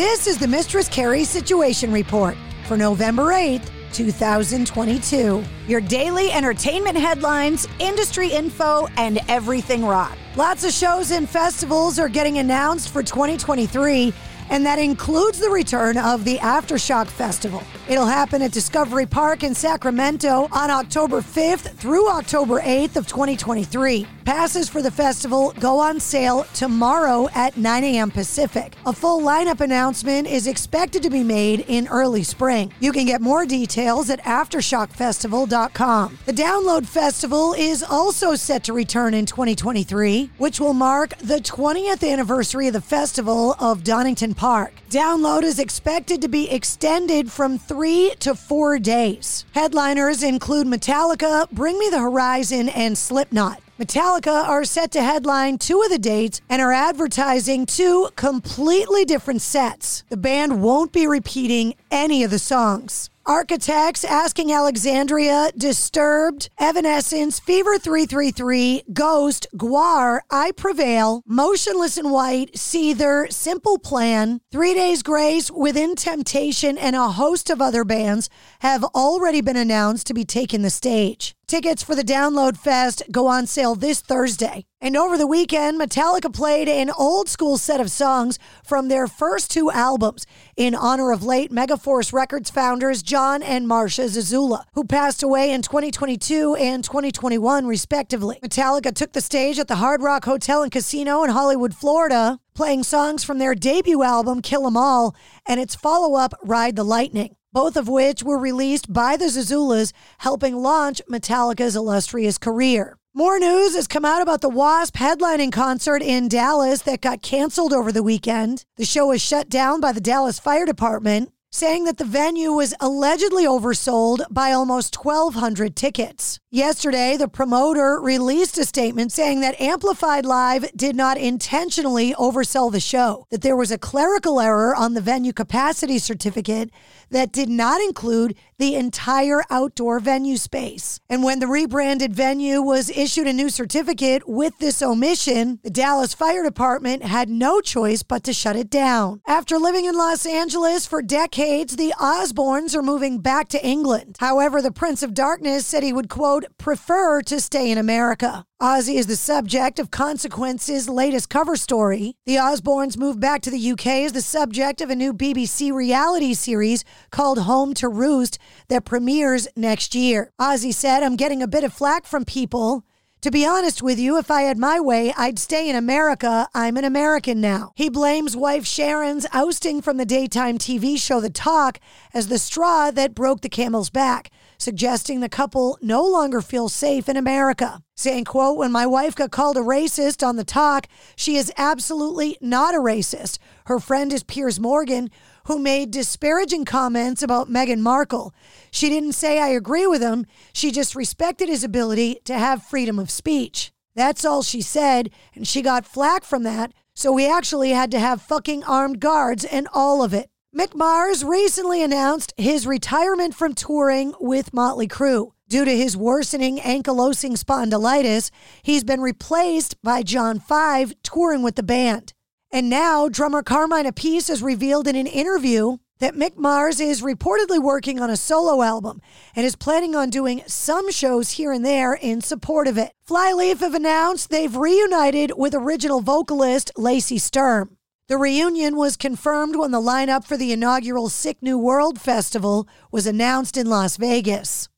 This is the Mistress Carrie Situation Report for November 8th, 2022. Your daily entertainment headlines, industry info, and everything rock. Lots of shows and festivals are getting announced for 2023 and that includes the return of the Aftershock Festival. It'll happen at Discovery Park in Sacramento on October 5th through October 8th of 2023. Passes for the festival go on sale tomorrow at 9 a.m. Pacific. A full lineup announcement is expected to be made in early spring. You can get more details at aftershockfestival.com. The Download Festival is also set to return in 2023, which will mark the 20th anniversary of the festival of Donington Park. Download is expected to be extended from three to four days. Headliners include Metallica, Bring Me the Horizon, and Slipknot. Metallica are set to headline two of the dates and are advertising two completely different sets. The band won't be repeating any of the songs. Architects asking Alexandria, Disturbed, Evanescence, Fever 333, Ghost, Gwar, I Prevail, Motionless in White, Seether, Simple Plan, Three Days Grace, Within Temptation, and a host of other bands have already been announced to be taking the stage. Tickets for the Download Fest go on sale this Thursday. And over the weekend, Metallica played an old school set of songs from their first two albums in honor of late Megaforce Records founders John and Marcia Zazula, who passed away in 2022 and 2021, respectively. Metallica took the stage at the Hard Rock Hotel and Casino in Hollywood, Florida, playing songs from their debut album, Kill 'Em All, and its follow up, Ride the Lightning both of which were released by the Zazulas, helping launch Metallica's illustrious career. More news has come out about the Wasp headlining concert in Dallas that got canceled over the weekend. The show was shut down by the Dallas Fire Department, saying that the venue was allegedly oversold by almost 1,200 tickets. Yesterday, the promoter released a statement saying that Amplified Live did not intentionally oversell the show, that there was a clerical error on the venue capacity certificate that did not include the entire outdoor venue space. And when the rebranded venue was issued a new certificate with this omission, the Dallas Fire Department had no choice but to shut it down. After living in Los Angeles for decades, the Osbournes are moving back to England. However, the Prince of Darkness said he would, quote, prefer to stay in America. Ozzy is the subject of Consequence's latest cover story. The Osbournes moved back to the UK as the subject of a new BBC reality series called Home to Roost that premieres next year. Ozzy said, I'm getting a bit of flack from people. To be honest with you, if I had my way, I'd stay in America. I'm an American now. He blames wife Sharon's ousting from the daytime TV show The Talk as the straw that broke the camel's back suggesting the couple no longer feels safe in America. Saying, quote, when my wife got called a racist on the talk, she is absolutely not a racist. Her friend is Piers Morgan, who made disparaging comments about Meghan Markle. She didn't say I agree with him, she just respected his ability to have freedom of speech. That's all she said, and she got flack from that, so we actually had to have fucking armed guards and all of it. Mick recently announced his retirement from touring with Motley Crue. Due to his worsening ankylosing spondylitis, he's been replaced by John Five touring with the band. And now, drummer Carmine Appice has revealed in an interview that Mick Mars is reportedly working on a solo album and is planning on doing some shows here and there in support of it. Flyleaf have announced they've reunited with original vocalist Lacey Sturm. The reunion was confirmed when the lineup for the inaugural Sick New World Festival was announced in Las Vegas.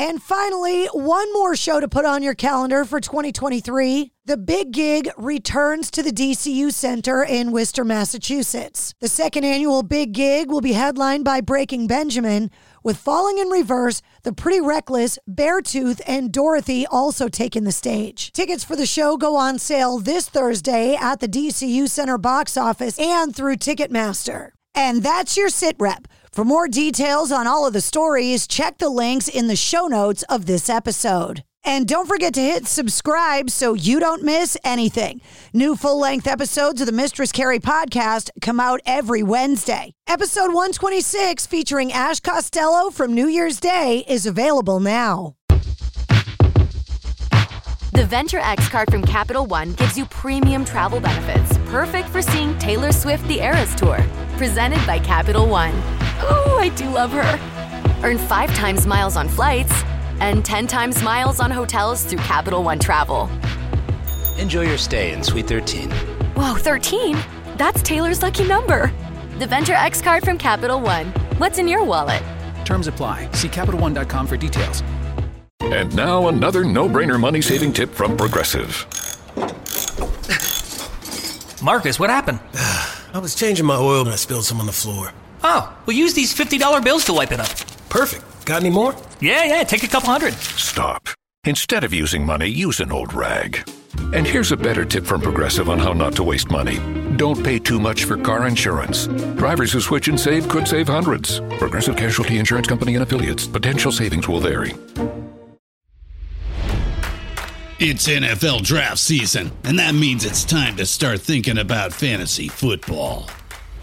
And finally, one more show to put on your calendar for 2023. The Big Gig returns to the DCU Center in Worcester, Massachusetts. The second annual Big Gig will be headlined by Breaking Benjamin, with Falling in Reverse, The Pretty Reckless, Beartooth, and Dorothy also taking the stage. Tickets for the show go on sale this Thursday at the DCU Center box office and through Ticketmaster. And that's your sit rep. For more details on all of the stories, check the links in the show notes of this episode. And don't forget to hit subscribe so you don't miss anything. New full length episodes of the Mistress Carrie podcast come out every Wednesday. Episode 126, featuring Ash Costello from New Year's Day, is available now. The Venture X card from Capital One gives you premium travel benefits, perfect for seeing Taylor Swift the Eras Tour. Presented by Capital One. Ooh, I do love her. Earn five times miles on flights and 10 times miles on hotels through Capital One Travel. Enjoy your stay in Suite 13. Whoa, 13? That's Taylor's lucky number. The Venture X card from Capital One. What's in your wallet? Terms apply. See CapitalOne.com for details. And now another no-brainer money-saving tip from Progressive. Marcus, what happened? I was changing my oil and I spilled some on the floor. Oh, we'll use these $50 bills to wipe it up. Perfect. Got any more? Yeah, yeah, take a couple hundred. Stop. Instead of using money, use an old rag. And here's a better tip from Progressive on how not to waste money. Don't pay too much for car insurance. Drivers who switch and save could save hundreds. Progressive Casualty Insurance Company and affiliates. Potential savings will vary. It's NFL draft season, and that means it's time to start thinking about fantasy football.